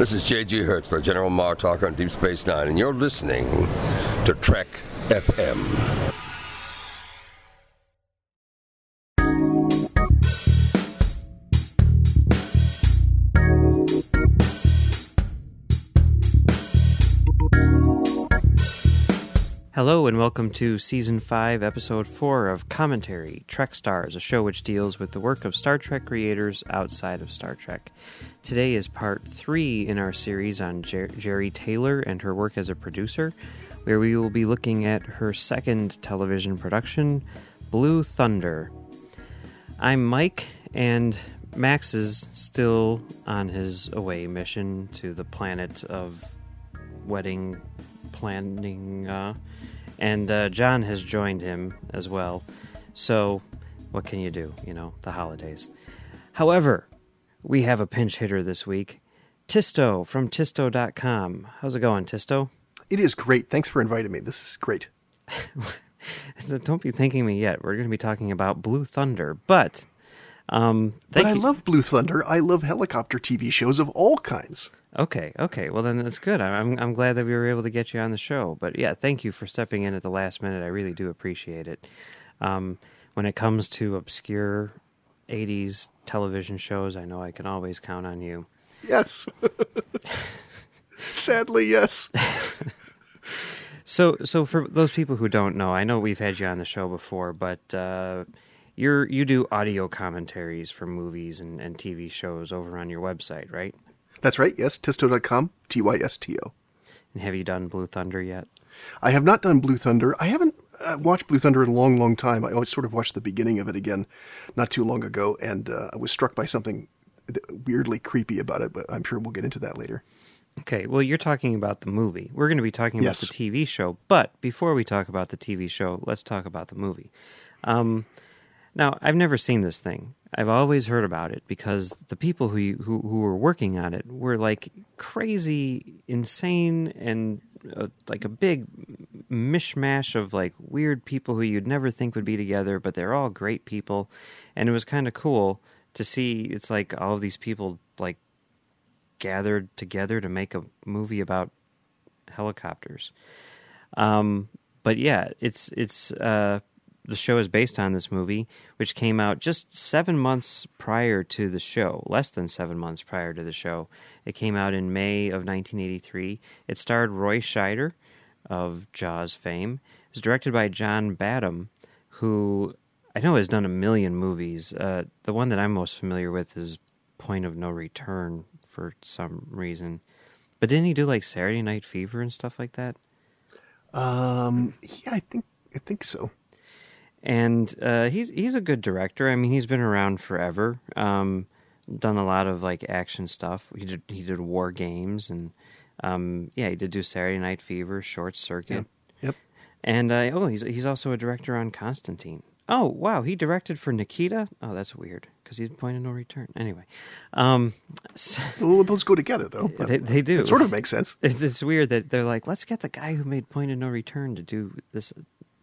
This is J.G. Hertzler, General Martok on Deep Space Nine, and you're listening to Trek FM. Hello and welcome to Season 5, Episode 4 of Commentary Trek Stars, a show which deals with the work of Star Trek creators outside of Star Trek. Today is part 3 in our series on Jer- Jeri Taylor and her work as a producer, where we will be looking at her second television production, Blue Thunder. I'm Mike, and Max is still on his away mission to the planet of wedding planning. Uh, and uh, John has joined him as well. So, what can you do? You know, the holidays. However, we have a pinch hitter this week. Tysto from Tysto.com. How's it going, Tysto? It is great. Thanks for inviting me. This is great. Don't be thanking me yet. We're going to be talking about Blue Thunder, but um, but I you. love Blue Thunder. I love helicopter TV shows of all kinds. Okay, okay. Well, then that's good. I'm I'm glad that we were able to get you on the show. But yeah, thank you for stepping in at the last minute. I really do appreciate it. Um, when it comes to obscure '80s television shows, I know I can always count on you. Yes. Sadly, yes. so, so for those people who don't know, I know we've had you on the show before, but uh, you're you do audio commentaries for movies and, and TV shows over on your website, right? That's right. Yes, Tysto.com, T Y S T O. And have you done Blue Thunder yet? I have not done Blue Thunder. I haven't uh, watched Blue Thunder in a long, long time. I always sort of watched the beginning of it again not too long ago, and uh, I was struck by something weirdly creepy about it, but I'm sure we'll get into that later. Okay, well, you're talking about the movie. We're going to be talking yes. about the TV show, but before we talk about the TV show, let's talk about the movie. Um, now, I've never seen this thing. I've always heard about it because the people who who, who were working on it were like crazy, insane, and uh, like a big mishmash of like weird people who you'd never think would be together, but they're all great people, and it was kind of cool to see. It's like all of these people like gathered together to make a movie about helicopters. Um, but yeah, it's it's uh, the show is based on this movie, which came out just seven months prior to the show, less than seven months prior to the show. It came out in May of 1983. It starred Roy Scheider of Jaws fame. It was directed by John Badham, who I know has done a million movies. Uh, the one that I'm most familiar with is Point of No Return for some reason. But didn't he do like Saturday Night Fever and stuff like that? Um, yeah, I think I think so and uh, he's he's a good director. I mean, he's been around forever. Um, done a lot of like action stuff. He did he did War Games and um, yeah, he did do Saturday Night Fever, Short Circuit. Yep. yep. And uh, oh, he's he's also a director on Constantine. Oh wow, he directed for Nikita. Oh, that's weird because he's Point of No Return. Anyway, um, so, well, those go together though. They, they, do. It sort of makes sense. It's, it's weird that they're like, let's get the guy who made Point of No Return to do this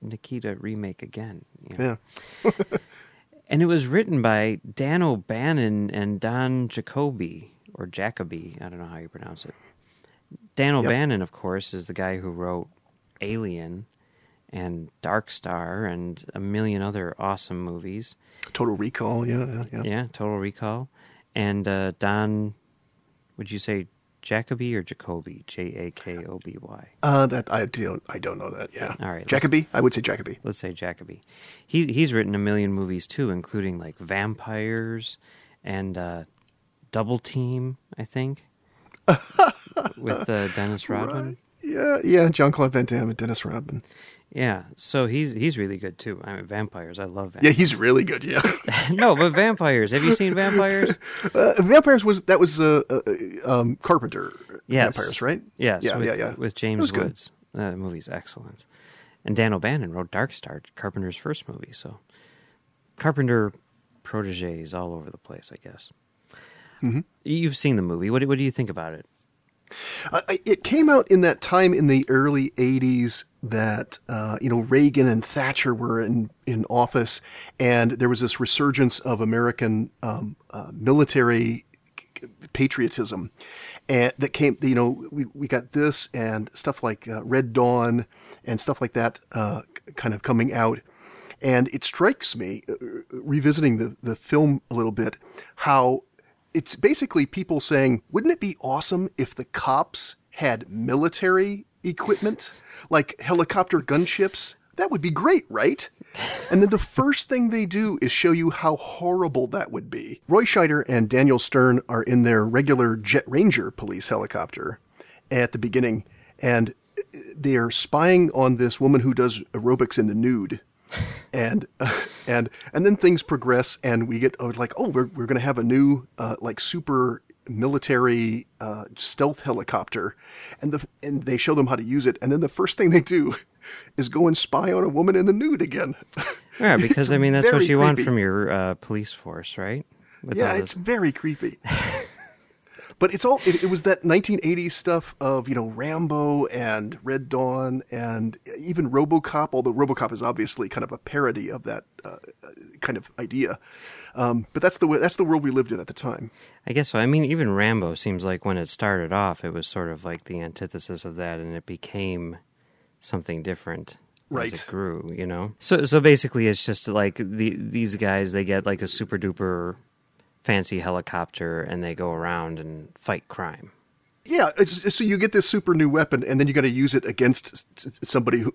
Nikita remake again. You know? Yeah. and it was written by Dan O'Bannon and Don Jakoby, or Jakoby. I don't know how you pronounce it. Dan yep. O'Bannon, of course, is the guy who wrote Alien and Dark Star and a million other awesome movies. Total Recall, yeah, yeah, yeah. Yeah, Total Recall. And uh, Don, would you say Jakoby or Jakoby? J A K O B Y. Uh, that I don't I don't know that. Yeah. All right. Jakoby. I would say Jakoby. Let's say Jakoby. He he's written a million movies too, including like Vampires and uh, Double Team. I think with uh, Dennis Rodman. Right. Yeah, yeah. John Claude Van Damme and Dennis Rodman. Yeah, so he's he's really good too. I mean, vampires. I love vampires. Yeah, he's really good. Yeah. no, but vampires. Have you seen vampires? Uh, vampires was that was uh, uh, um, Carpenter. Yes. Vampires, right? Yes. Yeah, with, yeah, yeah. With James Woods. That movie's excellent. And Dan O'Bannon wrote Dark Star, Carpenter's first movie. So Carpenter proteges all over the place, I guess. Mm-hmm. You've seen the movie. What, what do you think about it? Uh, it came out in that time in the early 80s that uh, you know Reagan and Thatcher were in in office, and there was this resurgence of American um, uh, military patriotism, and that came. You know, we we got this and stuff like uh, Red Dawn and stuff like that, uh, kind of coming out. And it strikes me, uh, revisiting the, the film a little bit, how it's basically people saying, wouldn't it be awesome if the cops had military equipment, like helicopter gunships? That would be great, right? And then the first thing they do is show you how horrible that would be. Roy Scheider and Daniel Stern are in their regular Jet Ranger police helicopter at the beginning, and they are spying on this woman who does aerobics in the nude and uh, and and then things progress, and we get oh, like, oh, we're we're gonna have a new uh, like super military uh, stealth helicopter, and the and they show them how to use it, and then the first thing they do is go and spy on a woman in the nude again. Yeah, because I mean that's what you creepy. want from your uh, police force, right? With yeah, it's very creepy. But it's all it, it, was that 1980s stuff of you know Rambo and Red Dawn and even RoboCop. Although RoboCop is obviously kind of a parody of that uh, kind of idea. Um, but that's the way, that's the world we lived in at the time. I guess so. I mean, even Rambo seems like when it started off, it was sort of like the antithesis of that, and it became something different right. as it grew. You know, so so basically, it's just like the these guys they get like a super duper fancy helicopter and they go around and fight crime. Yeah, so you get this super new weapon, and then you got to use it against somebody who,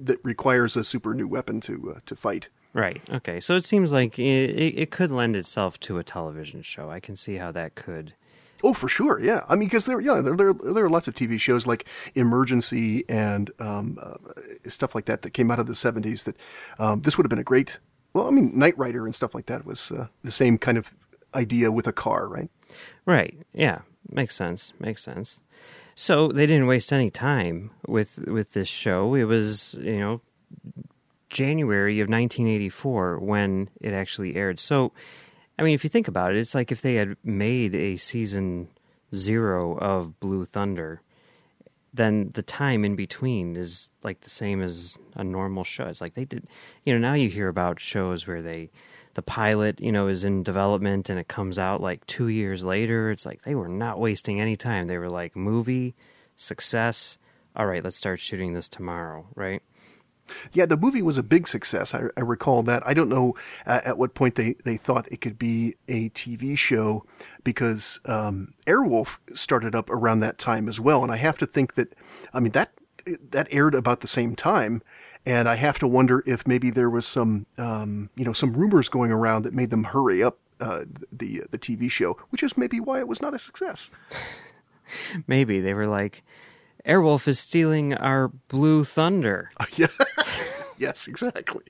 that requires a super new weapon to uh, to fight. Right. Okay. So it seems like it, it could lend itself to a television show. I can see how that could. Oh, for sure. Yeah. I mean, because there, yeah, there, there, there are lots of TV shows like Emergency and um, uh, stuff like that that came out of the '70s. That um, this would have been a great well, I mean, Knight Rider and stuff like that was uh, the same kind of idea with a car, right? Right. Yeah. Makes sense. Makes sense. So they didn't waste any time with with this show. It was, you know, January of 1984 when it actually aired. So, I mean, if you think about it, it's like if they had made a season zero of Blue Thunder then the time in between is like the same as a normal show. It's like they did, you know, now you hear about shows where they, the pilot, you know, is in development and it comes out like two years later. It's like they were not wasting any time. They were like, movie, success. All right, let's start shooting this tomorrow, right? Yeah, the movie was a big success. I, I recall that. I don't know uh, at what point they, they thought it could be a TV show because um, Airwolf started up around that time as well. And I have to think that, I mean, that that aired about the same time. And I have to wonder if maybe there was some, um, you know, some rumors going around that made them hurry up uh, the the TV show, which is maybe why it was not a success. maybe they were like, Airwolf is stealing our Blue Thunder. yeah. yes, exactly.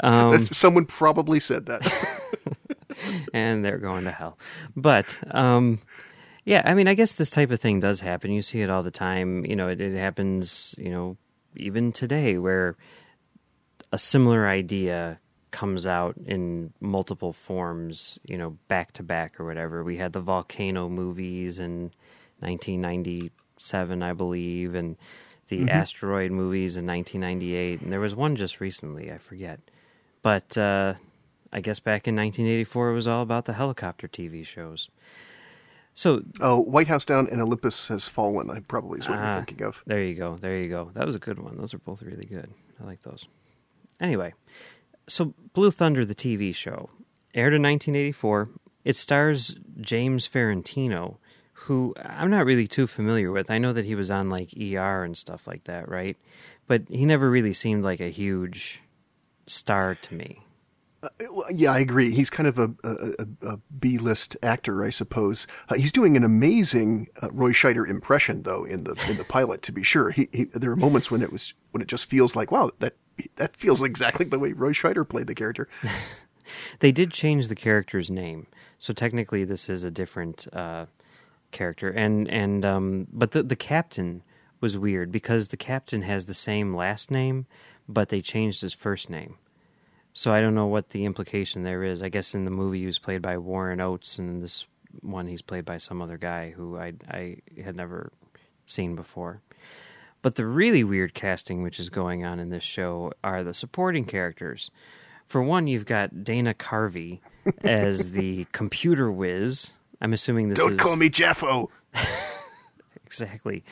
Um, Someone probably said that. and they're going to hell. But um, yeah, I mean, I guess this type of thing does happen. You see it all the time. You know, it, it happens. You know, even today, where a similar idea comes out in multiple forms. You know, back to back or whatever. We had the volcano movies in 1997, I believe, and the mm-hmm. asteroid movies in 1998, and there was one just recently. I forget, but. Uh, I guess back in 1984, it was all about the helicopter TV shows. So, oh, White House Down and Olympus Has Fallen. I probably is what you're ah, thinking of. There you go. There you go. That was a good one. Those are both really good. I like those. Anyway, so Blue Thunder, the TV show, aired in 1984. It stars James Farentino, who I'm not really too familiar with. I know that he was on like ER and stuff like that, right? But he never really seemed like a huge star to me. Uh, yeah, I agree. He's kind of a, a, a B-list actor, I suppose. Uh, he's doing an amazing uh, Roy Scheider impression, though, in the in the pilot. To be sure, he, he, there are moments when it was when it just feels like, wow, that that feels exactly the way Roy Scheider played the character. they did change the character's name, so technically this is a different uh, character. And and um, but the the captain was weird because the captain has the same last name, but they changed his first name. So I don't know what the implication there is. I guess in the movie he was played by Warren Oates, and this one he's played by some other guy who I I had never seen before. But the really weird casting which is going on in this show are the supporting characters. For one, you've got Dana Carvey as the computer whiz I'm assuming this Don't is call me JAFO. exactly.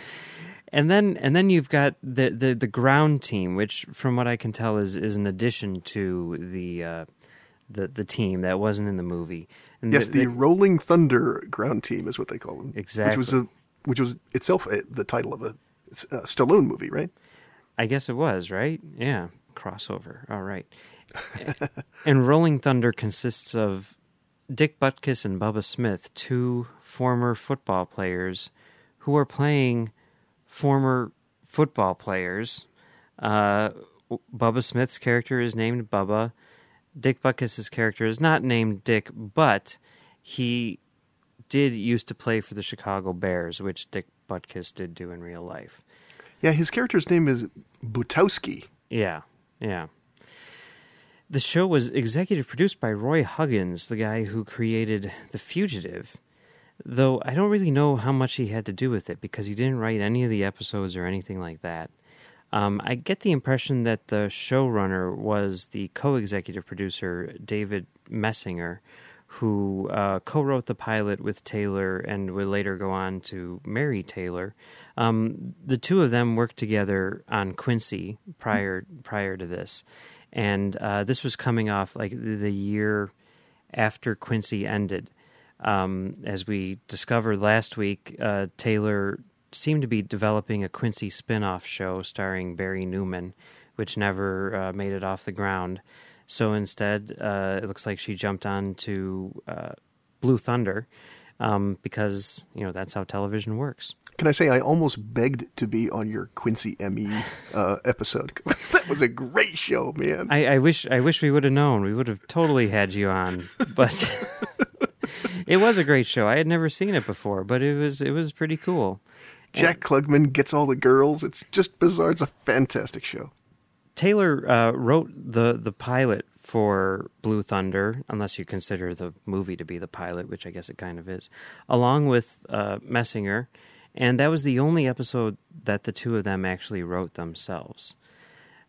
And then and then you've got the, the, the ground team, which from what I can tell is is an addition to the uh, the the team that wasn't in the movie. And yes, the, the, Rolling Thunder ground team is what they call them. Exactly. Which was a which was itself a, the title of a, a Stallone movie, right? I guess it was, right? Yeah, crossover. All right. and Rolling Thunder consists of Dick Butkus and Bubba Smith, two former football players who are playing former football players. Uh, Bubba Smith's character is named Bubba. Dick Butkus's character is not named Dick, but he did used to play for the Chicago Bears, which Dick Butkus did do in real life. Yeah, his character's name is Butowski. Yeah, yeah. The show was executive produced by Roy Huggins, the guy who created The Fugitive. Though I don't really know how much he had to do with it because he didn't write any of the episodes or anything like that. Um, I get the impression that the showrunner was the co executive producer, David Moessinger, who uh, co wrote the pilot with Taylor and would later go on to marry Taylor. Um, the two of them worked together on Quincy prior prior to this and uh, this was coming off like the year after Quincy ended. Um, as we discovered last week, uh, Taylor seemed to be developing a Quincy spin-off show starring Barry Newman, which never uh, made it off the ground. So instead, uh, it looks like she jumped on to uh, Blue Thunder um, because you know that's how television works. Can I say I almost begged to be on your Quincy ME uh, episode? that was a great show, man. I, I wish I wish we would have known. We would have totally had you on, but it was a great show. I had never seen it before, but it was it was pretty cool. Jack and, Klugman gets all the girls. It's just bizarre. It's a fantastic show. Taylor uh, wrote the the pilot for Blue Thunder, unless you consider the movie to be the pilot, which I guess it kind of is, along with uh, Moessinger and that was the only episode that the two of them actually wrote themselves.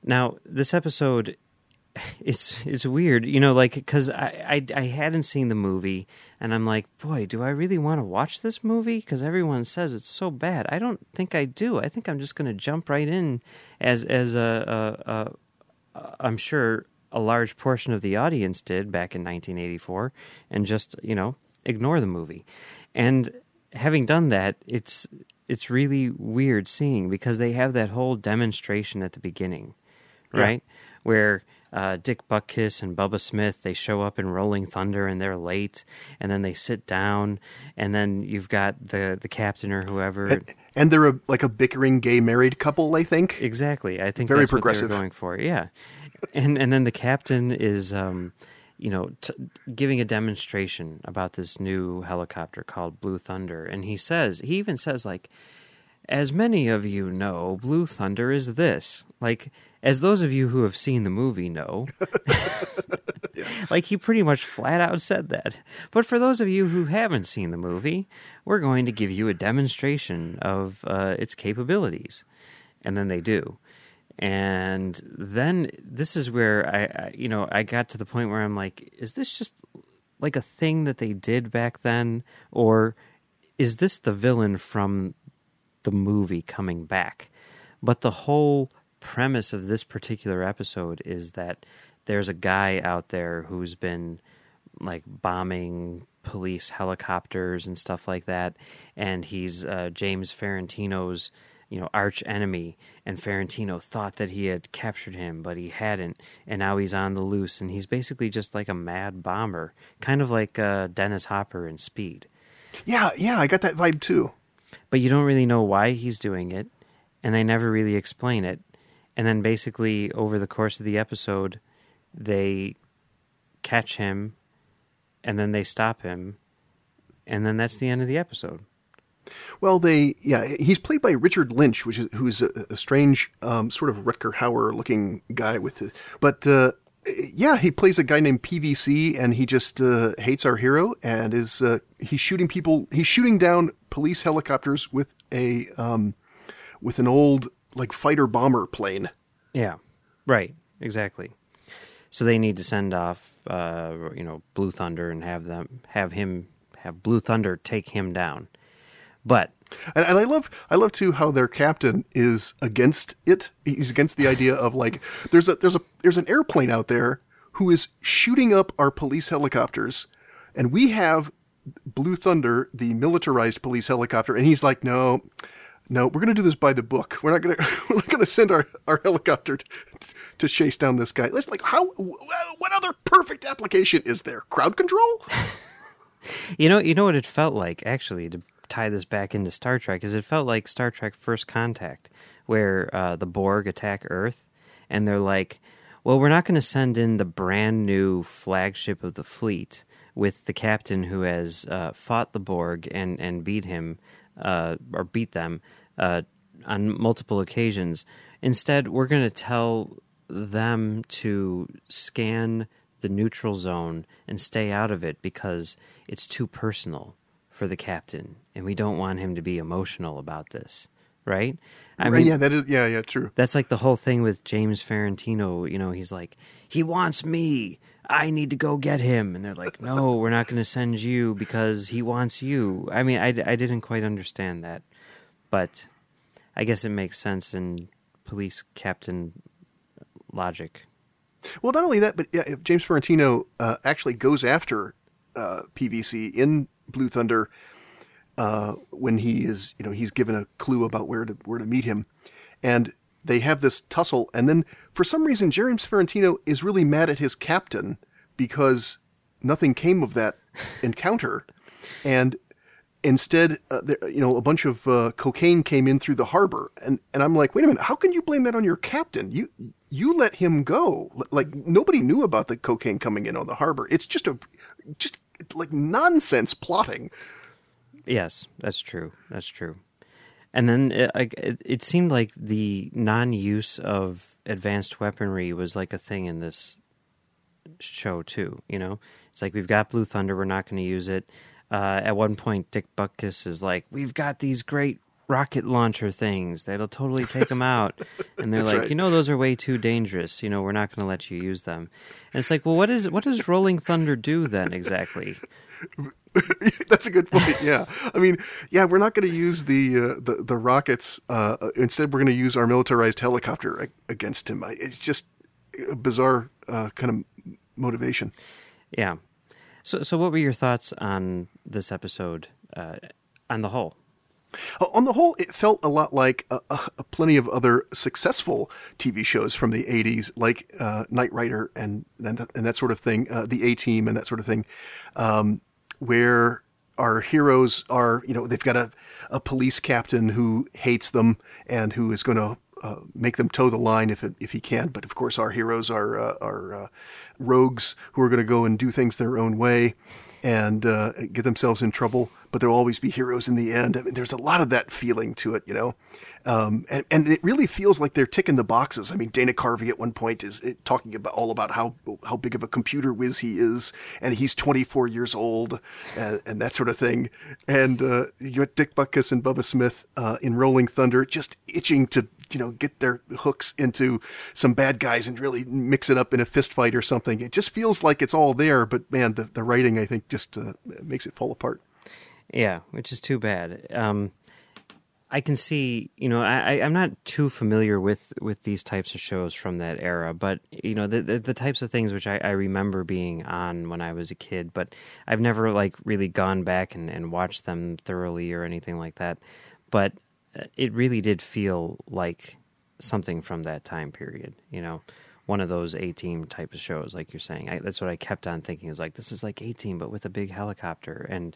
Now, this episode is is weird, you know, like because I, I I hadn't seen the movie, and I'm like, boy, do I really want to watch this movie? Because everyone says it's so bad. I don't think I do. I think I'm just going to jump right in, as as a, a, a I'm sure a large portion of the audience did back in 1984, and just you know ignore the movie. And having done that, it's it's really weird seeing because they have that whole demonstration at the beginning, right? Yeah. Where uh, Dick Butkus and Bubba Smith they show up in Rolling Thunder and they're late, and then they sit down, and then you've got the the captain or whoever, and, and they're a, like a bickering gay married couple. I think exactly. I think very progressive. going for yeah, and and then the captain is. Um, you know, t- giving a demonstration about this new helicopter called Blue Thunder. And he says, he even says, like, as many of you know, Blue Thunder is this. Like, as those of you who have seen the movie know, yeah. like, he pretty much flat out said that. But for those of you who haven't seen the movie, we're going to give you a demonstration of uh, its capabilities. And then they do and then this is where I, I, you know i got to the point where i'm like is this just like a thing that they did back then? Or is this the villain from the movie coming back? But the whole premise of this particular episode is that there's a guy out there who's been like bombing police helicopters and stuff like that. And he's uh, james farentino's you know, arch enemy, and Farentino thought that he had captured him, but he hadn't, and now he's on the loose, and he's basically just like a mad bomber, kind of like uh, Dennis Hopper in Speed. Yeah, yeah, I got that vibe too. But you don't really know why he's doing it, and they never really explain it. And then basically, over the course of the episode, they catch him, and then they stop him, and then that's the end of the episode. Well, they yeah, he's played by Richard Lynch, which is who's a, a strange um, sort of Rutger Hauer looking guy with, the, but uh, yeah, he plays a guy named PVC, and he just uh, hates our hero, and is uh, he's shooting people, he's shooting down police helicopters with a um, with an old like fighter bomber plane. Yeah, right, exactly. So they need to send off, uh, you know, Blue Thunder and have them have him have Blue Thunder take him down. But and, and, I love I love too how their captain is against it. He's against the idea of like there's a there's a there's an airplane out there who is shooting up our police helicopters, and we have Blue Thunder, the militarized police helicopter, and he's like, no, no, we're going to do this by the book. We're not going to we're not going to send our, our helicopter to, to chase down this guy. Let's like how what other perfect application is there? Crowd control. you know, you know what it felt like actually to tie this back into Star Trek is it felt like Star Trek First Contact, where uh, the Borg attack Earth, and they're like, "Well, we're not going to send in the brand new flagship of the fleet with the captain who has uh, fought the Borg and and beat him uh, or beat them uh, on multiple occasions. Instead, we're going to tell them to scan." the neutral zone and stay out of it because it's too personal for the captain, and we don't want him to be emotional about this, right? I mean, yeah, that is, yeah, yeah, true. That's like the whole thing with James Farentino. You know, he's like, he wants me. I need to go get him, and they're like, no, we're not going to send you because he wants you. I mean, I, I didn't quite understand that, but I guess it makes sense in police captain logic. Well, not only that, but yeah, if James Farentino uh, actually goes after uh, PVC in Blue Thunder uh, when he is, you know, he's given a clue about where to where to meet him, and they have this tussle, and then for some reason, James Farentino is really mad at his captain because nothing came of that encounter, and instead, uh, there, you know, a bunch of uh, cocaine came in through the harbor, and and I'm like, wait a minute, how can you blame that on your captain? You you let him go, like nobody knew about the cocaine coming in on the harbor. It's just a just like nonsense plotting. Yes, that's true. That's true. And then it, it, it seemed like the non-use of advanced weaponry was like a thing in this show too. You know, it's like we've got Blue Thunder, we're not going to use it. Uh, at one point, Dick Butkus is like, "We've got these great rocket launcher things that'll totally take them out. And they're like, right. you know, those are way too dangerous. You know, we're not going to let you use them. And it's like, well, what is what does Rolling Thunder do then exactly? That's a good point. Yeah, I mean, yeah, we're not going to use the uh, the the rockets. Uh, instead, we're going to use our militarized helicopter against him. It's just a bizarre uh, kind of motivation. Yeah. So, so what were your thoughts on this episode uh, on the whole? Uh, on the whole, it felt a lot like uh, uh, plenty of other successful TV shows from the 80s, like uh, Knight Rider and, and, and that sort of thing, uh, the A Team and that sort of thing, um, where our heroes are, you know, they've got a, a police captain who hates them and who is going to uh, make them toe the line if it, if he can. But of course, our heroes are are rogues who are going to go and do things their own way and get themselves in trouble but there'll always be heroes in the end. I mean, there's a lot of that feeling to it, you know. Um, and, and it really feels like they're ticking the boxes. I mean, Dana Carvey at one point is talking about all about how how big of a computer whiz he is, and he's 24 years old, and, and that sort of thing. And uh, you got Dick Butkus and Bubba Smith uh, in Rolling Thunder, just itching to you know get their hooks into some bad guys and really mix it up in a fist fight or something. It just feels like it's all there, but man, the the writing I think just uh, makes it fall apart. Yeah, which is too bad. Um, I can see, you know, I, I'm not too familiar with, with these types of shows from that era, but you know, the the, the types of things which I, I, remember being on when I was a kid, but I've never like really gone back and, and watched them thoroughly or anything like that. But it really did feel like something from that time period, you know, one of those A Team type of shows, like you're saying. I, that's what I kept on thinking. It was like this is like A Team, but with a big helicopter and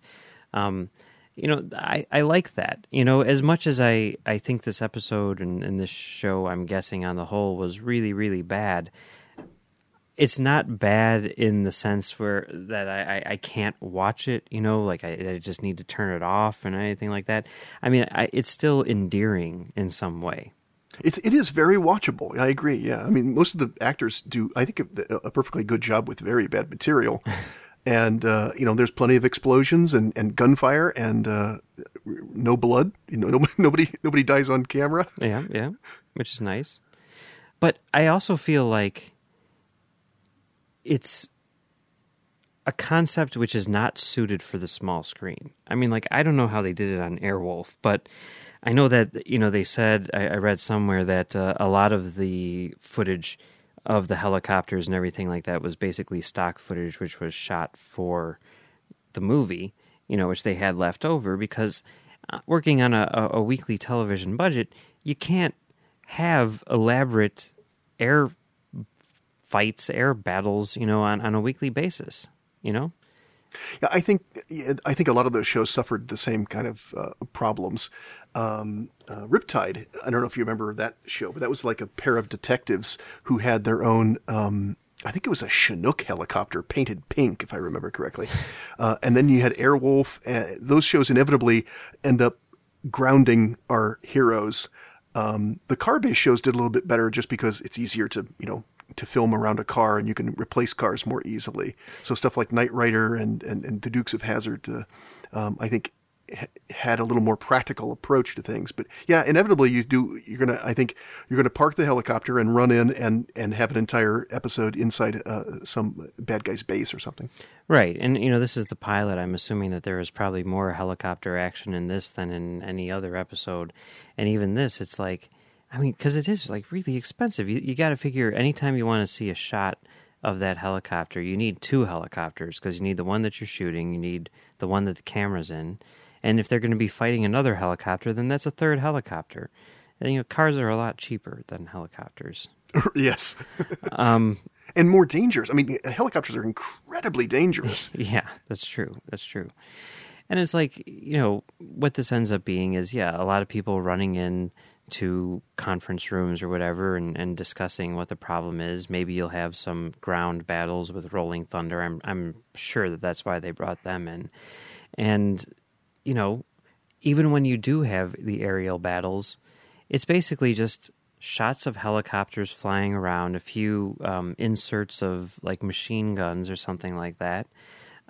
um, you know, I, I like that. You know, as much as I, I think this episode and, and this show, I'm guessing on the whole, was really, really bad. It's not bad in the sense where that I, I, I can't watch it, you know, like I, I, just need to turn it off and anything like that. I mean, I, it's still endearing in some way. It's it is very watchable. I agree. Yeah, I mean, most of the actors do. I think a, a perfectly good job with very bad material. and uh, you know there's plenty of explosions and, and gunfire and uh, no blood you know nobody, nobody nobody dies on camera yeah yeah which is nice but i also feel like it's a concept which is not suited for the small screen. I mean, like I don't know how they did it on Airwolf, but I know that you know they said I, I read somewhere that uh, a lot of the footage of the helicopters and everything like that was basically stock footage, which was shot for the movie, you know, which they had left over because uh, working on a, a, a weekly television budget, you can't have elaborate air fights, air battles, you know, on, on a weekly basis, you know? Yeah, I think I think a lot of those shows suffered the same kind of uh, problems. Um, uh, Riptide, I don't know if you remember that show, but that was like a pair of detectives who had their own. Um, I think it was a Chinook helicopter painted pink, if I remember correctly. Uh, and then you had Airwolf. Those shows inevitably end up grounding our heroes. Um, the car-based shows did a little bit better just because it's easier to, you know, to film around a car and you can replace cars more easily. So stuff like Knight Rider and, and, and the Dukes of Hazzard, uh, um, I think had a little more practical approach to things. But yeah, inevitably you do. You're gonna. I think you're gonna park the helicopter and run in and and have an entire episode inside uh, some bad guy's base or something. Right, and you know this is the pilot. I'm assuming that there is probably more helicopter action in this than in any other episode, and even this, it's like I mean, because it is like really expensive. You you got to figure anytime you want to see a shot of that helicopter, you need two helicopters because you need the one that you're shooting, you need the one that the camera's in, and if they're going to be fighting another helicopter, then that's a third helicopter. And you know, cars are a lot cheaper than helicopters. yes. um, and more dangerous. I mean, helicopters are incredibly dangerous. yeah, that's true. That's true. And it's like, you know, what this ends up being is, yeah, a lot of people running in to conference rooms or whatever and, and discussing what the problem is. Maybe you'll have some ground battles with Rolling Thunder. I'm I'm sure that that's why they brought them in. And you know, even when you do have the aerial battles, it's basically just shots of helicopters flying around, a few um, inserts of like machine guns or something like that,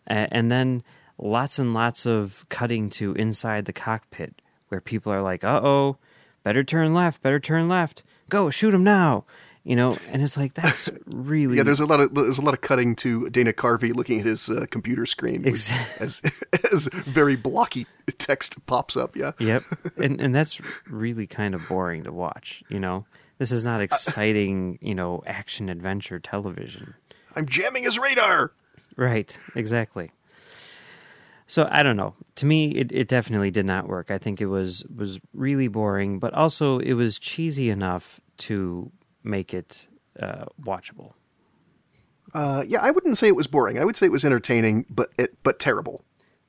and then lots and lots of cutting to inside the cockpit where people are like, "Uh oh." Better turn left, better turn left. Go shoot him now. You know, and it's like that's really yeah. There's a lot of there's a lot of cutting to Dana Carvey looking at his uh, computer screen exactly. as as very blocky text pops up. Yeah. Yep. And and that's really kind of boring to watch. You know, this is not exciting. You know, action adventure television. I'm jamming his radar. Right. Exactly. So I don't know. To me, it, it definitely did not work. I think it was was really boring, but also it was cheesy enough to make it uh, watchable. Uh, yeah, I wouldn't say it was boring. I would say it was entertaining, but it, but terrible.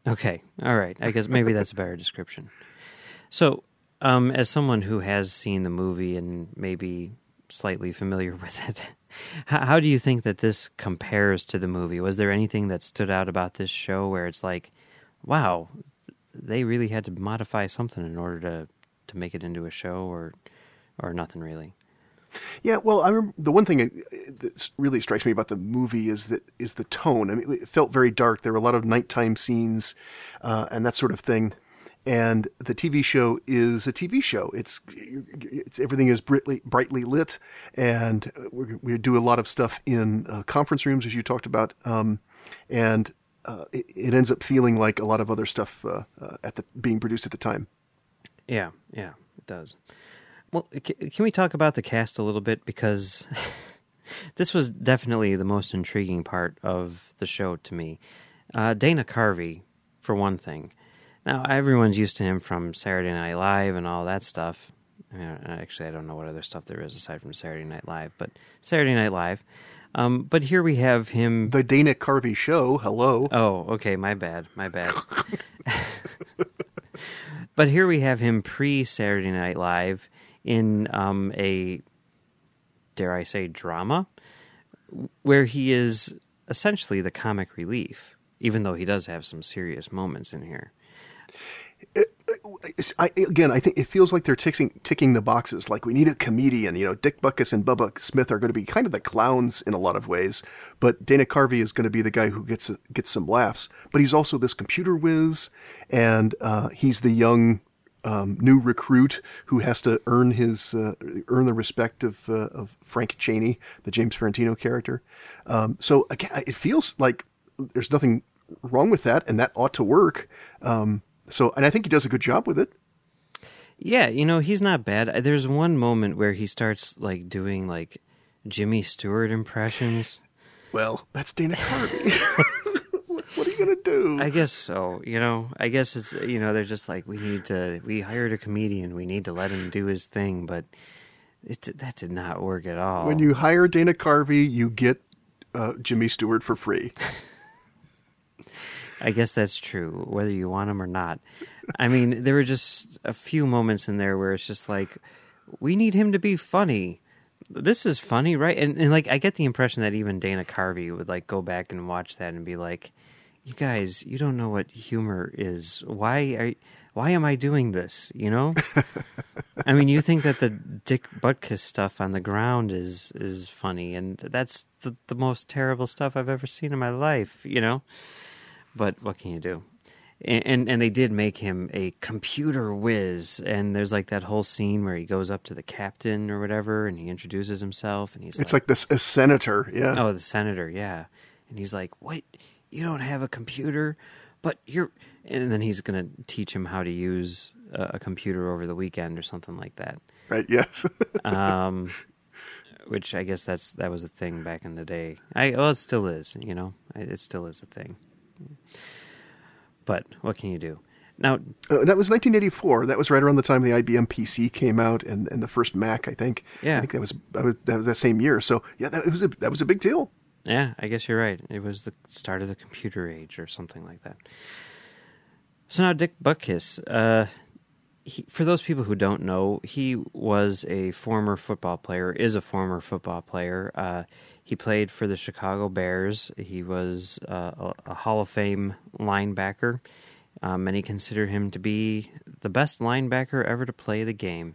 Okay, all right. I guess maybe that's a better description. So, um, as someone who has seen the movie and maybe slightly familiar with it, how, how do you think that this compares to the movie? Was there anything that stood out about this show where it's like, wow, they really had to modify something in order to to make it into a show, or or nothing really. Yeah, well, I remember the one thing that really strikes me about the movie is that is the tone. I mean, it felt very dark. There were a lot of nighttime scenes uh, and that sort of thing. And the TV show is a TV show. It's, it's everything is brightly brightly lit, and we do a lot of stuff in uh, conference rooms, as you talked about. Um, and uh, it, it, ends up feeling like a lot of other stuff uh, uh, at the being produced at the time. Yeah, yeah, it does. Well, can we talk about the cast a little bit because this was definitely the most intriguing part of the show to me. Uh, Dana Carvey, for one thing. Now everyone's used to him from Saturday Night Live and all that stuff. I mean, actually, I don't know what other stuff there is aside from Saturday Night Live, but Saturday Night Live. Um, but here we have him. The Dana Carvey Show. Hello. Oh, okay. My bad. My bad. but here we have him pre Saturday Night Live in um, a, dare I say, drama, where he is essentially the comic relief, even though he does have some serious moments in here. I, again, I think it feels like they're ticking, ticking the boxes. Like we need a comedian. You know, Dick Butkus and Bubba Smith are going to be kind of the clowns in a lot of ways, but Dana Carvey is going to be the guy who gets gets some laughs. But he's also this computer whiz, and uh, he's the young um, new recruit who has to earn his uh, earn the respect of uh, of Frank Cheney, the James Farentino character. Um, so again, it feels like there's nothing wrong with that, and that ought to work. Um, so, and I think he does a good job with it. Yeah, you know, he's not bad. There's one moment where he starts like doing like Jimmy Stewart impressions. Well, that's Dana Carvey. what are you gonna do? I guess so. You know, I guess it's you know they're just like we need to. We hired a comedian. We need to let him do his thing, but it that did not work at all. When you hire Dana Carvey, you get uh, Jimmy Stewart for free. I guess that's true, whether you want him or not. I mean, there were just a few moments in there where it's just like, we need him to be funny. This is funny, right? And, and like, I get the impression that even Dana Carvey would like go back and watch that and be like, "You guys, you don't know what humor is. Why are why am I doing this? You know? I mean, you think that the Dick Butkus stuff on the ground is is funny, and that's the, the most terrible stuff I've ever seen in my life. You know? But what can you do? And, and, and they did make him a computer whiz. And there's like that whole scene where he goes up to the captain or whatever, and he introduces himself, and he's it's like, like this a senator, yeah. "Oh, the senator, yeah." And he's like, "What? You don't have a computer, but you're." And then he's going to teach him how to use a, a computer over the weekend or something like that. Right? Yes. Um, which I guess that's that was a thing back in the day. I well, it still is. You know, it still is a thing. But what can you do? Now, Uh, that was 1984. That was right around the time the IBM PC came out and, and the first Mac. I think. Yeah. I think that was that was that, same year. So yeah, that was a that was a big deal. Yeah, I guess you're right. It was the start of the computer age or something like that. So now Dick Butkus, uh, he, for those people who don't know, he was a former football player, is a former football player. Uh, he played for the Chicago Bears. He was uh, a, Hall of Fame linebacker. Um, many consider him to be the best linebacker ever to play the game.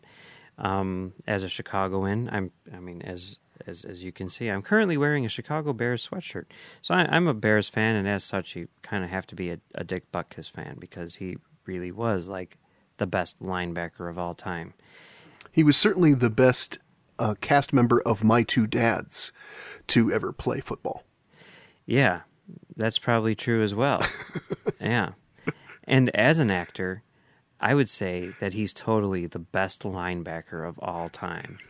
Um, as a Chicagoan, I'm, I mean, as as as you can see, I'm currently wearing a Chicago Bears sweatshirt. So I, I'm a Bears fan, and as such, you kind of have to be a, a Dick Butkus fan because he really was like the best linebacker of all time. He was certainly the best uh, cast member of My Two Dads to ever play football. Yeah, that's probably true as well. yeah. And as an actor, I would say that he's totally the best linebacker of all time.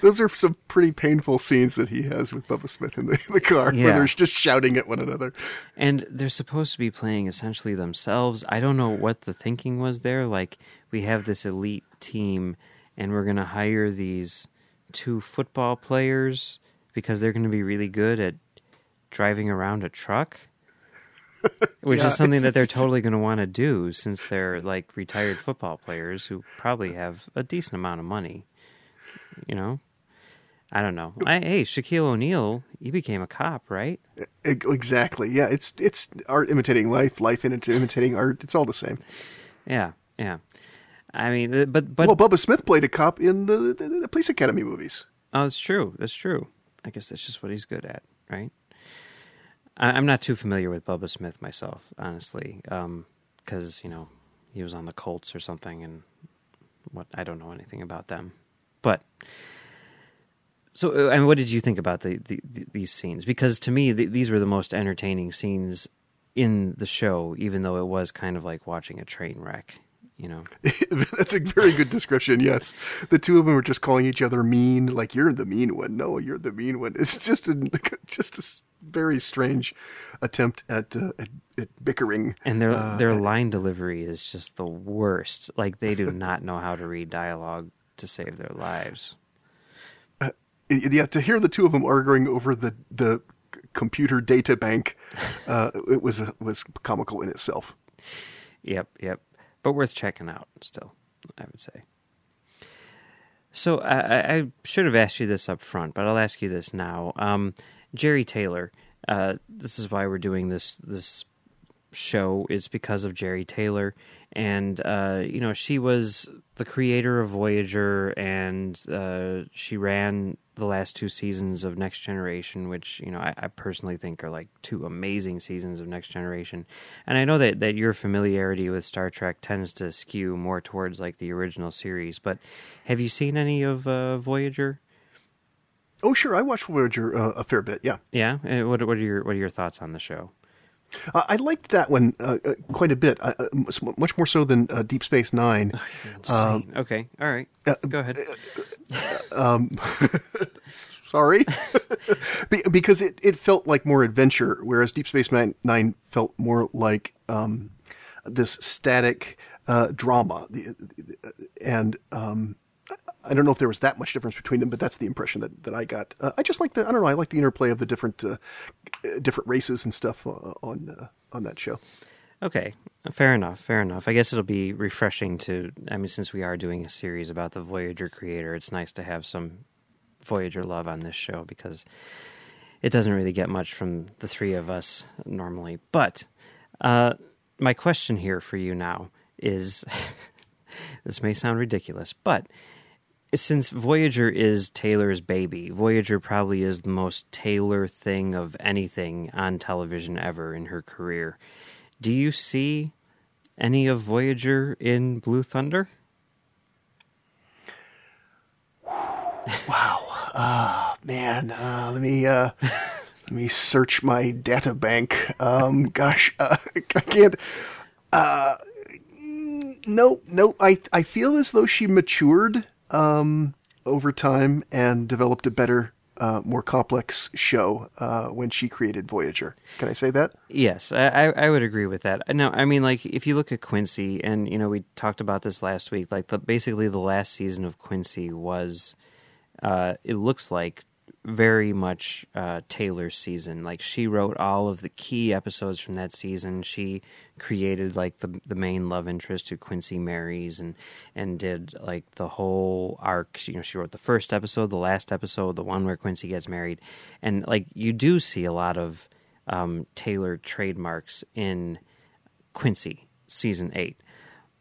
Those are some pretty painful scenes that he has with Bubba Smith in the, the car, Yeah. where they're just shouting at one another. And they're supposed to be playing essentially themselves. I don't know what the thinking was there. Like, we have this elite team, and we're going to hire these two football players because they're going to be really good at driving around a truck. Which Yeah, is something that they're totally going to want to do since they're like retired football players who probably have a decent amount of money. You know? I don't know. I, hey, Shaquille O'Neal, he became a cop, right? Exactly. Yeah, it's it's art imitating life, life imitating art. It's all the same. Yeah, yeah. I mean, but but well, Bubba Smith played a cop in the, the, the Police Academy movies. oh, it's true. That's true. I guess that's just what he's good at, right? I, I'm not too familiar with Bubba Smith myself, honestly, um, because you know he was on the Colts or something, and what I don't know anything about them. But so, uh, and what did you think about the, the, the these scenes? Because to me, th these were the most entertaining scenes in the show, even though it was kind of like watching a train wreck. You know, That's a very good description. Yes, the two of them are just calling each other mean. Like you're the mean one. No, you're the mean one. It's just a just a very strange attempt at uh, at, at bickering. And their Uh, their line delivery is just the worst. Like they do not know how to read dialogue to save their lives. Yeah, to hear the two of them arguing over the the computer data bank, uh, it was a, was comical in itself. Yep, yep. But worth checking out still, I would say. So I, I- should have asked you this up front, but I'll ask you this now. Um, Jeri Taylor. Uh, this is why we're doing this this show. It's because of Jeri Taylor, and uh, you know she was the creator of Voyager, and uh, she ran the last two seasons of Next Generation, which you know I, I personally think are like two amazing seasons of Next Generation. And I know that that your familiarity with Star Trek tends to skew more towards like the original series, but have you seen any of uh, Voyager? Oh, sure. I watched Voyager uh, a fair bit. Yeah. Yeah. What, what are your What are your thoughts on the show? Uh, I liked that one uh, uh quite a bit, uh, uh, much more so than Deep Space Nine. Um, okay. All right. Go ahead. Um, sorry, because it, it felt like more adventure, whereas Deep Space Nine felt more like um, this static drama, and um, I don't know if there was that much difference between them, but that's the impression that, that I got. Uh, I just like the I don't know I like the interplay of the different uh, different races and stuff uh, on uh, on that show. Okay, fair enough, fair enough. I guess it'll be refreshing to. I mean, since we are doing a series about the Voyager creator, it's nice to have some Voyager love on this show because it doesn't really get much from the three of us normally. But uh, my question here for you now is. this may sound ridiculous, but since Voyager is Taylor's baby, Voyager probably is the most Taylor thing of anything on television ever in her career. Do you see any of Voyager in Blue Thunder? Wow. Uh, man, uh, let me uh, let me search my data bank. Um, gosh, uh, I can't. Uh, no, no. I I feel as though she matured um, over time and developed a better, uh, more complex show uh, when she created Voyager. Can I say that? Yes, I, I would agree with that. No, I mean, like if you look at Quincy, and you know, we talked about this last week. Like the basically the last season of Quincy was, uh, it looks like very much uh, Taylor's season. Like she wrote all of the key episodes from that season. She created like the the main love interest who Quincy marries, and and did like the whole arc. You know, she wrote the first episode, the last episode, the one where Quincy gets married, and like you do see a lot of um, Taylor trademarks in Quincy season eight,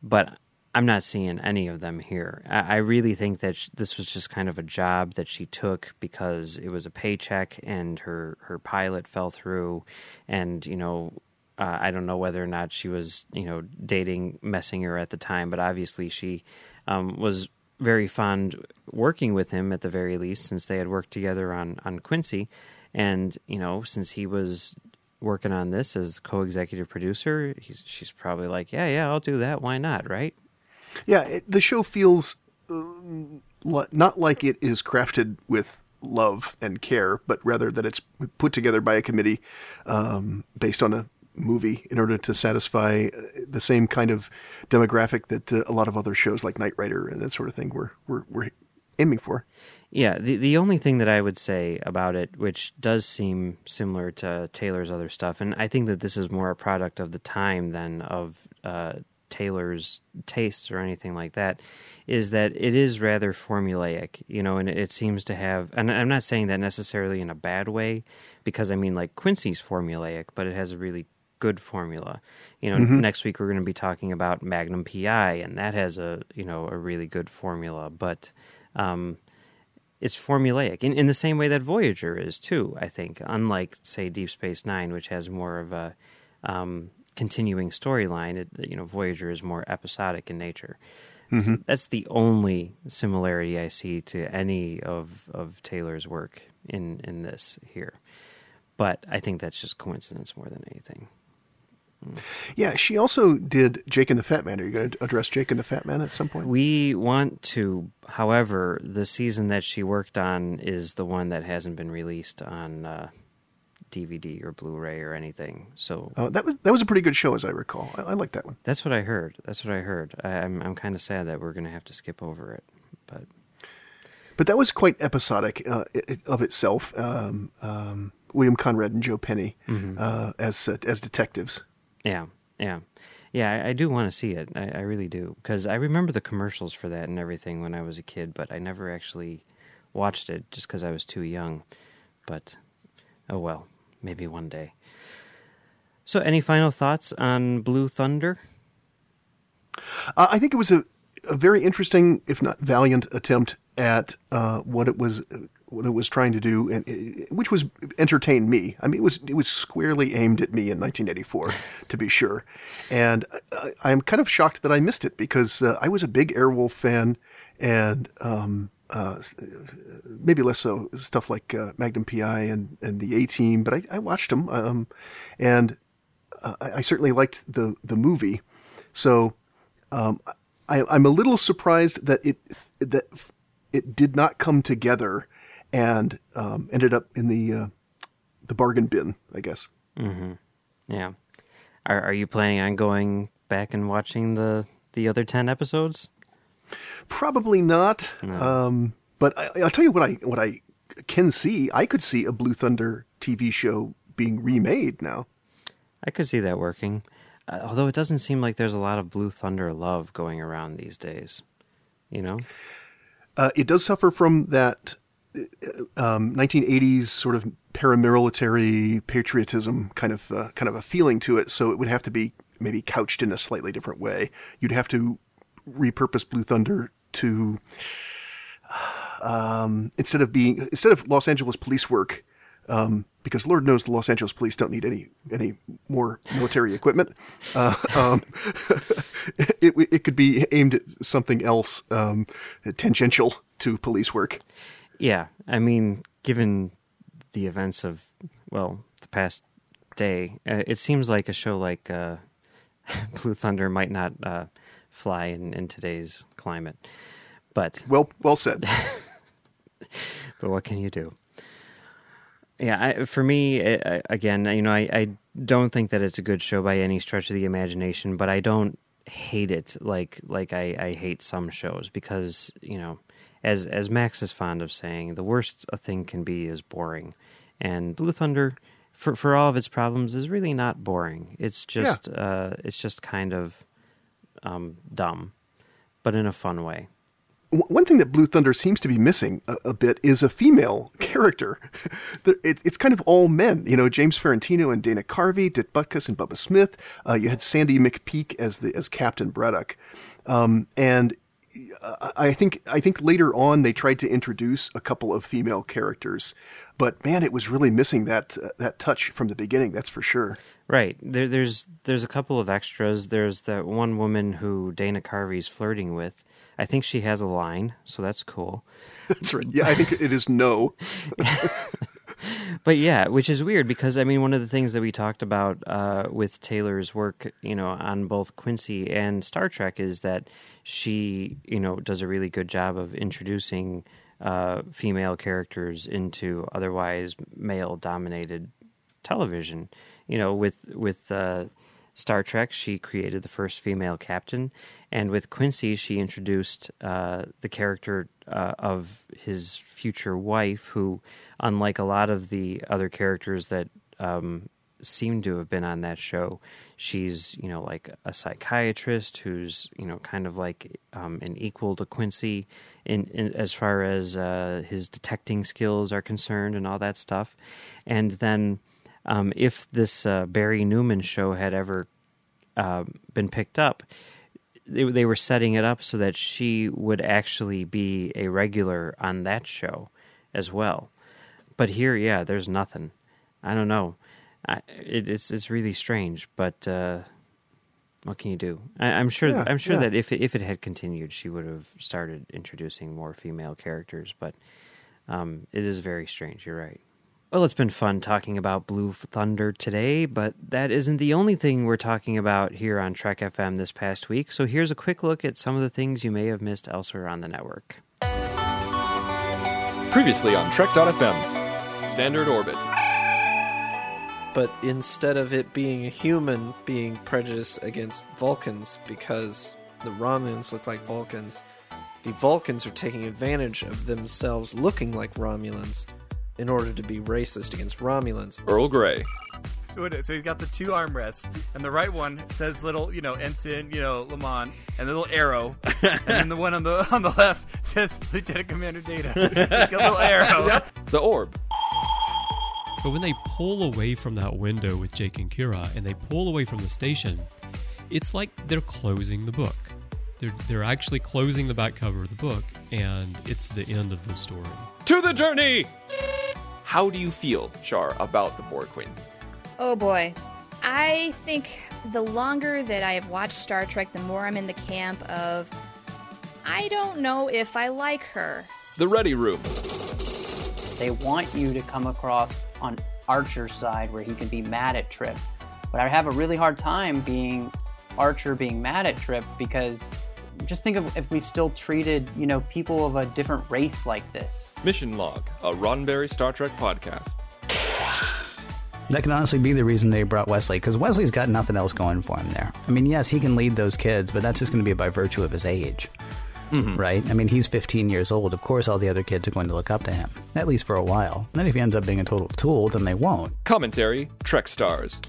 but I'm not seeing any of them here. I, I really think that sh- this was just kind of a job that she took because it was a paycheck, and her her pilot fell through, and you know. Uh, I don't know whether or not she was, you know, dating Moessinger at the time, but obviously she um, was very fond working with him at the very least, since they had worked together on on Quincy, and you know, since he was working on this as co-executive producer, she's probably like, yeah, yeah, I'll do that. Why not, right? Yeah, it, the show feels uh, not like it is crafted with love and care, but rather that it's put together by a committee um, based on a movie in order to satisfy uh, the same kind of demographic that uh, a lot of other shows like Knight Rider and that sort of thing were were, were aiming for. Yeah, the the only thing that I would say about it, which does seem similar to Taylor's other stuff, and I think that this is more a product of the time than of uh, Taylor's tastes or anything like that, is that it is rather formulaic, you know, and it seems to have, and I'm not saying that necessarily in a bad way, because I mean, like Quincy's formulaic, but it has a really good formula. You know, mm-hmm. next week we're going to be talking about Magnum PI, and that has a, you know, a really good formula, but, um, it's formulaic in, in the same way that Voyager is too. I think, unlike say Deep Space Nine, which has more of a um, continuing storyline. You know, Voyager is more episodic in nature. Mm-hmm. So that's the only similarity I see to any of of Taylor's work in in this here. But I think that's just coincidence more than anything. Mm. Yeah, she also did Jake and the Fat Man. Are you going to address Jake and the Fat Man at some point? We want to. However, the season that she worked on is the one that hasn't been released on uh, DVD or Blu-ray or anything. So uh, that was that was a pretty good show, as I recall. I, I like that one. That's what I heard. That's what I heard. I, am I'm, I'm kind of sad that we're going to have to skip over it, but but that was quite episodic uh, of itself. Um, um, William Conrad and Joe Penny mm-hmm. uh, as uh, as detectives. Yeah, yeah. Yeah, I, I do want to see it. I, I really do because I remember the commercials for that and everything when I was a kid, but I never actually watched it just because I was too young. But oh well, maybe one day. So, any final thoughts on Blue Thunder? Uh, I think it was a, a, very interesting, if not valiant, attempt at uh, what it was what it was trying to do, and it, which was entertain me. I mean, it was it was squarely aimed at me in 1984, to be sure. And I, am kind of shocked that I missed it because uh, I was a big Airwolf fan, and um, uh, maybe less so stuff like uh, Magnum PI and, and the A Team, but I, I watched them, um, and uh, I, certainly liked the the movie. So um, I, am a little surprised that it that it did not come together and um, ended up in the uh, the bargain bin, I guess. Mm-hmm. Yeah. Are Are you planning on going back and watching the the other ten episodes? Probably not. No. Um, but I, will tell you what I what I can see. I could see a Blue Thunder TV show being remade now. I could see that working. Uh, although it doesn't seem like there's a lot of Blue Thunder love going around these days. You know? Uh, it does suffer from that uh, um, 1980s sort of paramilitary patriotism kind of uh, kind of a feeling to it. So it would have to be maybe couched in a slightly different way. You'd have to repurpose Blue Thunder to um, instead of being instead of Los Angeles police work um, because Lord knows the Los Angeles police don't need any any more military equipment. Uh, um, it, it could be aimed at something else um, tangential to police work. Yeah, I mean, given the events of well the past day, uh, it seems like a show like uh, Blue Thunder might not uh, fly in, in today's climate. But well, well said. but what can you do? Yeah, I, for me, I, again, you know, I, I don't think that it's a good show by any stretch of the imagination, but I don't hate it like like I, I hate some shows because you know, as as Max is fond of saying, the worst a thing can be is boring, and Blue Thunder, for for all of its problems, is really not boring. It's just yeah. uh, it's just kind of um, dumb, but in a fun way one thing that Blue Thunder seems to be missing a, a bit is a female character. it, it's kind of all men. You know, James Farentino and Dana Carvey, Dick Butkus and Bubba Smith. Uh, you had Sandy McPeak as the as Captain Braddock, um, and I think I think later on they tried to introduce a couple of female characters, but man, it was really missing that uh, that touch from the beginning. That's for sure. Right. There, there's there's a couple of extras. There's that one woman who Dana Carvey's flirting with I think she has a line, so that's cool. That's right. Yeah, I think it is no. but yeah, which is weird because I mean, one of the things that we talked about uh, with Taylor's work, you know, on both Quincy and Star Trek is that she, you know, does a really good job of introducing uh, female characters into otherwise male-dominated television. You know, with with uh, Star Trek, she created the first female captain, and with Quincy, she introduced uh, the character uh, of his future wife, who, unlike a lot of the other characters that um, seem to have been on that show, she's you know like a psychiatrist who's you know kind of like um, an equal to Quincy in, in as far as uh, his detecting skills are concerned and all that stuff, and then um, if this uh, Barry Newman show had ever uh, been picked up, they, they were setting it up so that she would actually be a regular on that show as well. But here, yeah, there's nothing. I don't know. I, it, it's it's really strange, but uh, what can you do? I, am sure. Yeah, I'm sure yeah. that if it, if it had continued, she would have started introducing more female characters. But um, it is very strange. You're right. Well, it's been fun talking about Blue Thunder today, but that isn't the only thing we're talking about here on Trek FM this past week. So here's a quick look at some of the things you may have missed elsewhere on the network. Previously on Trek.fm, Standard Orbit. But instead of it being a human being prejudiced against Vulcans because the Romulans look like Vulcans, the Vulcans are taking advantage of themselves looking like Romulans in order to be racist against Romulans. Earl Grey. So he's got the two armrests, and the right one says little, you know, ensign, you know, Lamont, and the little arrow, and then the one on the on the left says Lieutenant Commander Data, like a little arrow. The orb. But when they pull away from that window with Jake and Kira, and they pull away from the station, it's like they're closing the book. They're they're actually closing the back cover of the book, and it's the end of the story. To the journey. How do you feel, Char, about the Borg Queen? Oh boy. I think the longer that I have watched Star Trek, the more I'm in the camp of I don't know if I like her. The Ready Room. They want you to come across on Archer's side where he can be mad at Trip. But I have a really hard time being Archer being mad at Trip because just think of if we still treated, you know, people of a different race like this. Mission Log, a Roddenberry Star Trek podcast. That can honestly be the reason they brought Wesley, because Wesley's got nothing else going for him there. I mean, yes, he can lead those kids, but that's just going to be by virtue of his age. Mm-hmm. Right? I mean, he's 15 years old. Of course, all the other kids are going to look up to him, at least for a while. then, if he ends up being a total tool, then they won't. Commentary Trek Stars.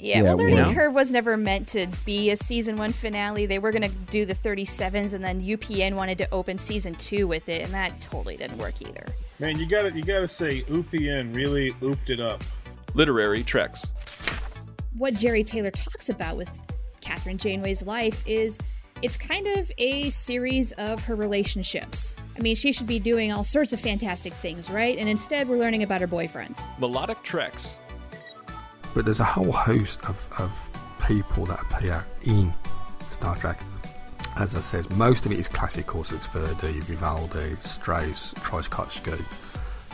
Yeah, well, Learning know? Curve was never meant to be a season one finale. They were going to do the 37s, and then UPN wanted to open season two with it, and that totally didn't work either. Man, you got to you got to say UPN really ooped it up. Literary Treks. What Jeri Taylor talks about with Kathryn Janeway's life is it's kind of a series of her relationships. I mean, she should be doing all sorts of fantastic things, right? And instead, we're learning about her boyfriends. Melodic Treks but there's a whole host of, of people that appear in Star Trek. As I said, most of it is classical, so it's Verdi, Vivaldi, Strauss, Tchaikovsky,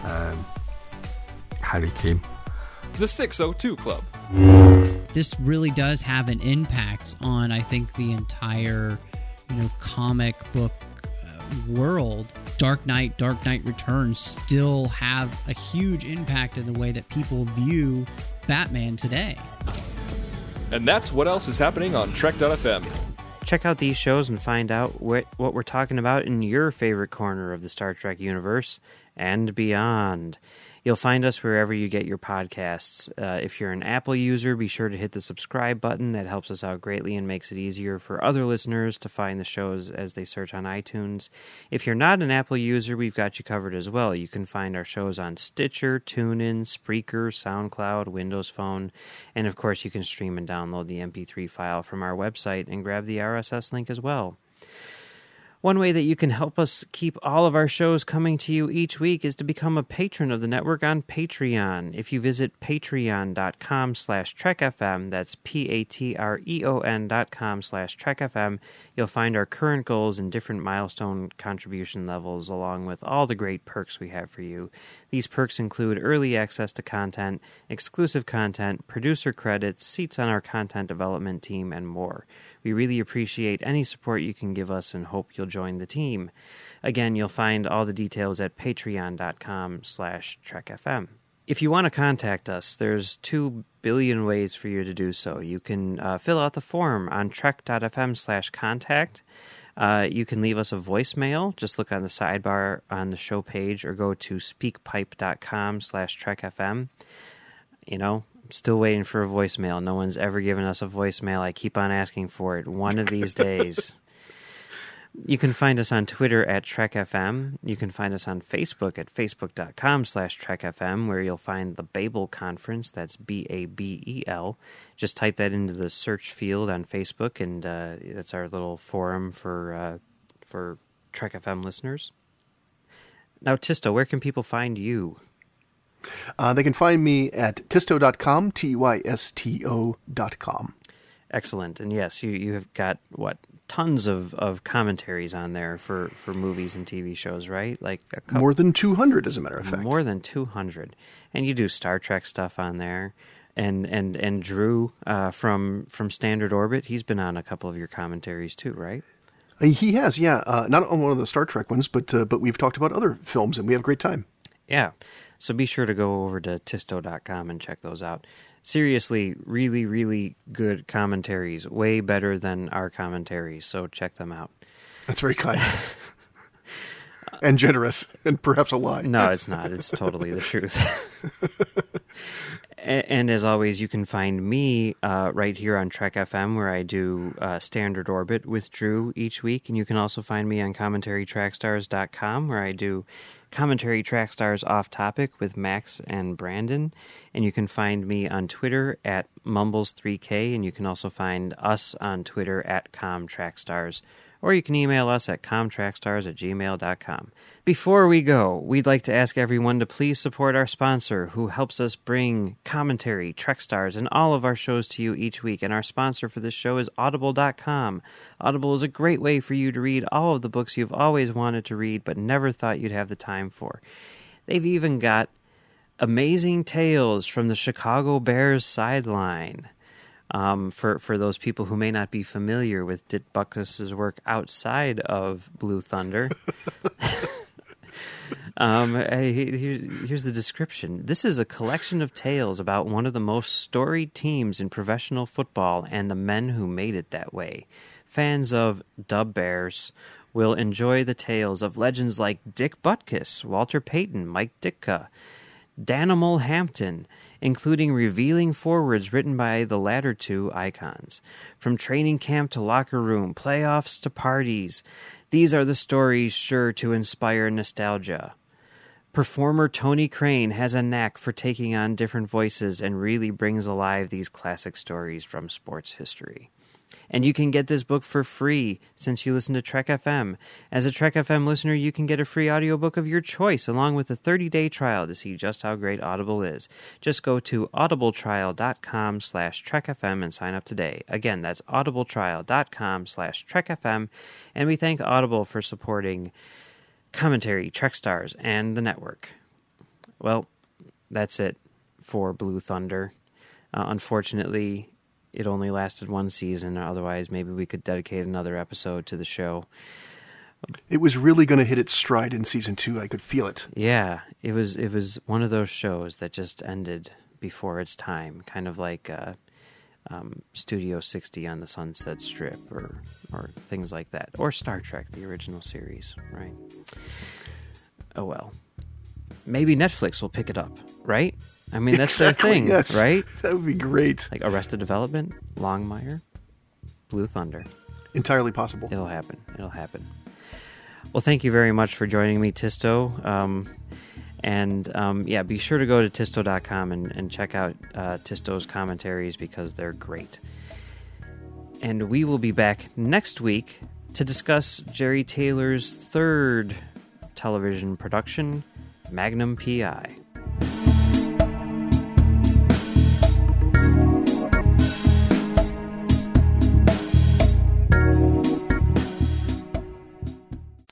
um, Harry Kim. The 602 Club. This really does have an impact on, I think, the entire, you know, comic book uh, world. Dark Knight, Dark Knight Returns still have a huge impact in the way that people view Batman today. And that's what else is happening on Trek.fm. Check out these shows and find out what, what we're talking about in your favorite corner of the Star Trek universe and beyond. You'll find us wherever you get your podcasts. Uh, if you're an Apple user, be sure to hit the subscribe button. That helps us out greatly and makes it easier for other listeners to find the shows as they search on iTunes. If you're not an Apple user, we've got you covered as well. You can find our shows on Stitcher, TuneIn, Spreaker, SoundCloud, Windows Phone, and of course, you can stream and download the MP3 file from our website and grab the RSS link as well. One way that you can help us keep all of our shows coming to you each week is to become a patron of the network on Patreon. If you visit patreon.com slash trekfm, that's P-A-T-R-E-O-N dot com slash trekfm, you'll find our current goals and different milestone contribution levels along with all the great perks we have for you. These perks include early access to content, exclusive content, producer credits, seats on our content development team, and more. We really appreciate any support you can give us and hope you'll join the team. Again, you'll find all the details at patreon.com slash trekfm. If you want to contact us, there's two billion ways for you to do so. You can uh, fill out the form on trek.fm slash contact. Uh, you can leave us a voicemail. Just look on the sidebar on the show page or go to speakpipe.com slash trekfm. You know, still waiting for a voicemail. No one's ever given us a voicemail. I keep on asking for it. One of these days. You can find us on Twitter at TrekFM. You can find us on Facebook at facebook.com slash TrekFM, where you'll find the Babel Conference. That's B A B E L. Just type that into the search field on Facebook, and uh, that's our little forum for, uh, for Trek FM listeners. Now, Tysto, where can people find you? Uh, they can find me at tysto.com, T Y S T O.com. Excellent. And yes, you, you have got, what, tons of, of commentaries on there for, for movies and TV shows, right? Like a couple, More than 200, as a matter of fact. More than 200. And you do Star Trek stuff on there. And and and Drew uh, from from Standard Orbit, he's been on a couple of your commentaries too, right? Uh, he has, yeah. Uh, not on one of the Star Trek ones, but uh, but we've talked about other films, and we have a great time. Yeah. So be sure to go over to tysto.com and check those out. Seriously, really, really good commentaries. Way better than our commentaries. So check them out. That's very kind. and generous, and perhaps a lie. No, it's not. It's totally the truth. and, and, as always, you can find me uh, right here on Trek FM, where I do uh, Standard Orbit with Drew each week. And you can also find me on CommentaryTrackStars.com, where I do Commentary Track Stars Off Topic with Max and Brandon. And you can find me on Twitter at Mumbles3K, and you can also find us on Twitter at ComTrackStars or you can email us at comtrackstars at gmail.com. Before we go, we'd like to ask everyone to please support our sponsor who helps us bring commentary, Trek Stars, and all of our shows to you each week. And our sponsor for this show is Audible.com. Audible is a great way for you to read all of the books you've always wanted to read but never thought you'd have the time for. They've even got Amazing Tales from the Chicago Bears sideline. Um, for for those people who may not be familiar with Dick Butkus's work outside of Blue Thunder. um, here's the description. This is a collection of tales about one of the most storied teams in professional football and the men who made it that way. Fans of Dub Bears will enjoy the tales of legends like Dick Butkus, Walter Payton, Mike Ditka, Danimal Hampton, including revealing forwards written by the latter two icons. From training camp to locker room, playoffs to parties, these are the stories sure to inspire nostalgia. Performer Tony Crane has a knack for taking on different voices and really brings alive these classic stories from sports history. And you can get this book for free since you listen to Trek FM. As a Trek FM listener, you can get a free audiobook of your choice along with a 30-day trial to see just how great Audible is. Just go to audibletrial.com slash trekfm and sign up today. Again, that's audibletrial.com slash trekfm. And we thank Audible for supporting commentary, Trek Stars, and the network. Well, that's it for Blue Thunder. Uh, unfortunately, it only lasted one season. Otherwise, maybe we could dedicate another episode to the show. It was really going to hit its stride in season two. I could feel it. Yeah, it was. It was one of those shows that just ended before its time, kind of like uh, um, Studio 60 on the Sunset Strip, or or things like that, or Star Trek, the original series, right? Oh well, maybe Netflix will pick it up, right? I mean, that's exactly, their thing, yes. right? That would be great. Like Arrested Development, Longmire, Blue Thunder. Entirely possible. It'll happen. It'll happen. Well, thank you very much for joining me, Tysto. Um, and um, yeah, be sure to go to Tysto.com and, and check out uh, Tysto's commentaries because they're great. And we will be back next week to discuss Jeri Taylor's third television production, Magnum PI.